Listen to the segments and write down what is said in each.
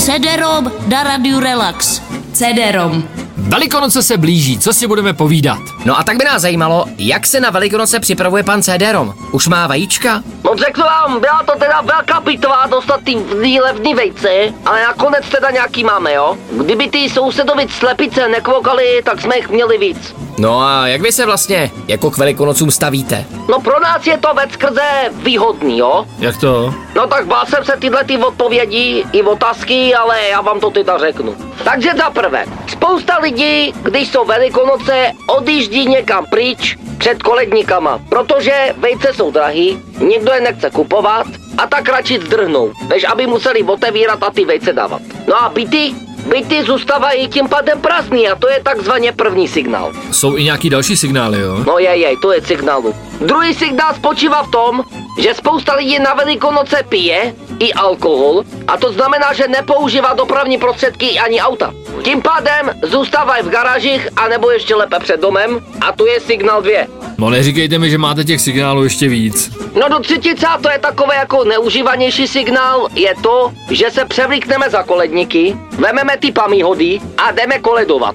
CD-ROM na Radio Relax. CD-ROM. Velikonoce se blíží, co si budeme povídat? No a tak by nás zajímalo, jak se na Velikonoce připravuje pan CD-ROM. Už má vajíčka? No řeknu vám, byla to teda velká bitva dostat ty levný vejce, ale nakonec teda nějaký máme, jo? Kdyby ty sousedovi slepice nekvokali, tak jsme jich měli víc. No a jak vy se vlastně jako k Velikonocům stavíte? No pro nás je to ve skrze výhodný, jo? Jak to? No tak bál jsem se tyhle ty odpovědi i otázky, ale já vám to teda řeknu. Takže za prvé, spousta lidí, když jsou Velikonoce, odjíždí někam pryč před koledníkama, protože vejce jsou drahý, nikdo je nechce kupovat a tak radši zdrhnou, než aby museli otevírat a ty vejce dávat. No a byty? Byty zůstávají tím pádem prázdný a to je takzvaně první signál. Jsou i nějaký další signály, jo? No je, je, to je signálu. Druhý signál spočívá v tom, že spousta lidí na Velikonoce pije i alkohol a to znamená, že nepoužívá dopravní prostředky ani auta. Tím pádem zůstávají v garážích anebo ještě lépe před domem a to je signál 2. No neříkejte mi, že máte těch signálů ještě víc. No do třetice, a to je takové jako neužívanější signál, je to, že se převlíkneme za koledníky, vememe ty pamíhody a jdeme koledovat.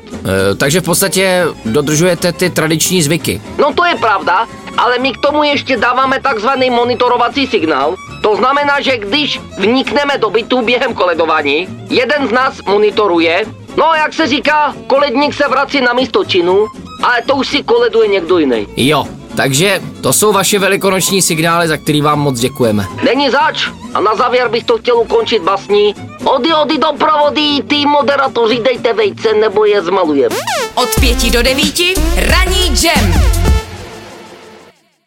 E, takže v podstatě dodržujete ty tradiční zvyky. No to je pravda, ale my k tomu ještě dáváme takzvaný monitorovací signál. To znamená, že když vnikneme do bytu během koledování, jeden z nás monitoruje, no jak se říká, koledník se vrací na místo činu, ale to už si koleduje někdo jiný. Jo, takže to jsou vaše velikonoční signály, za který vám moc děkujeme. Není zač. A na závěr bych to chtěl ukončit basní. Ody, ody do provody, ty moderatoři dejte vejce, nebo je zmalujem. Od pěti do devíti ranní jam.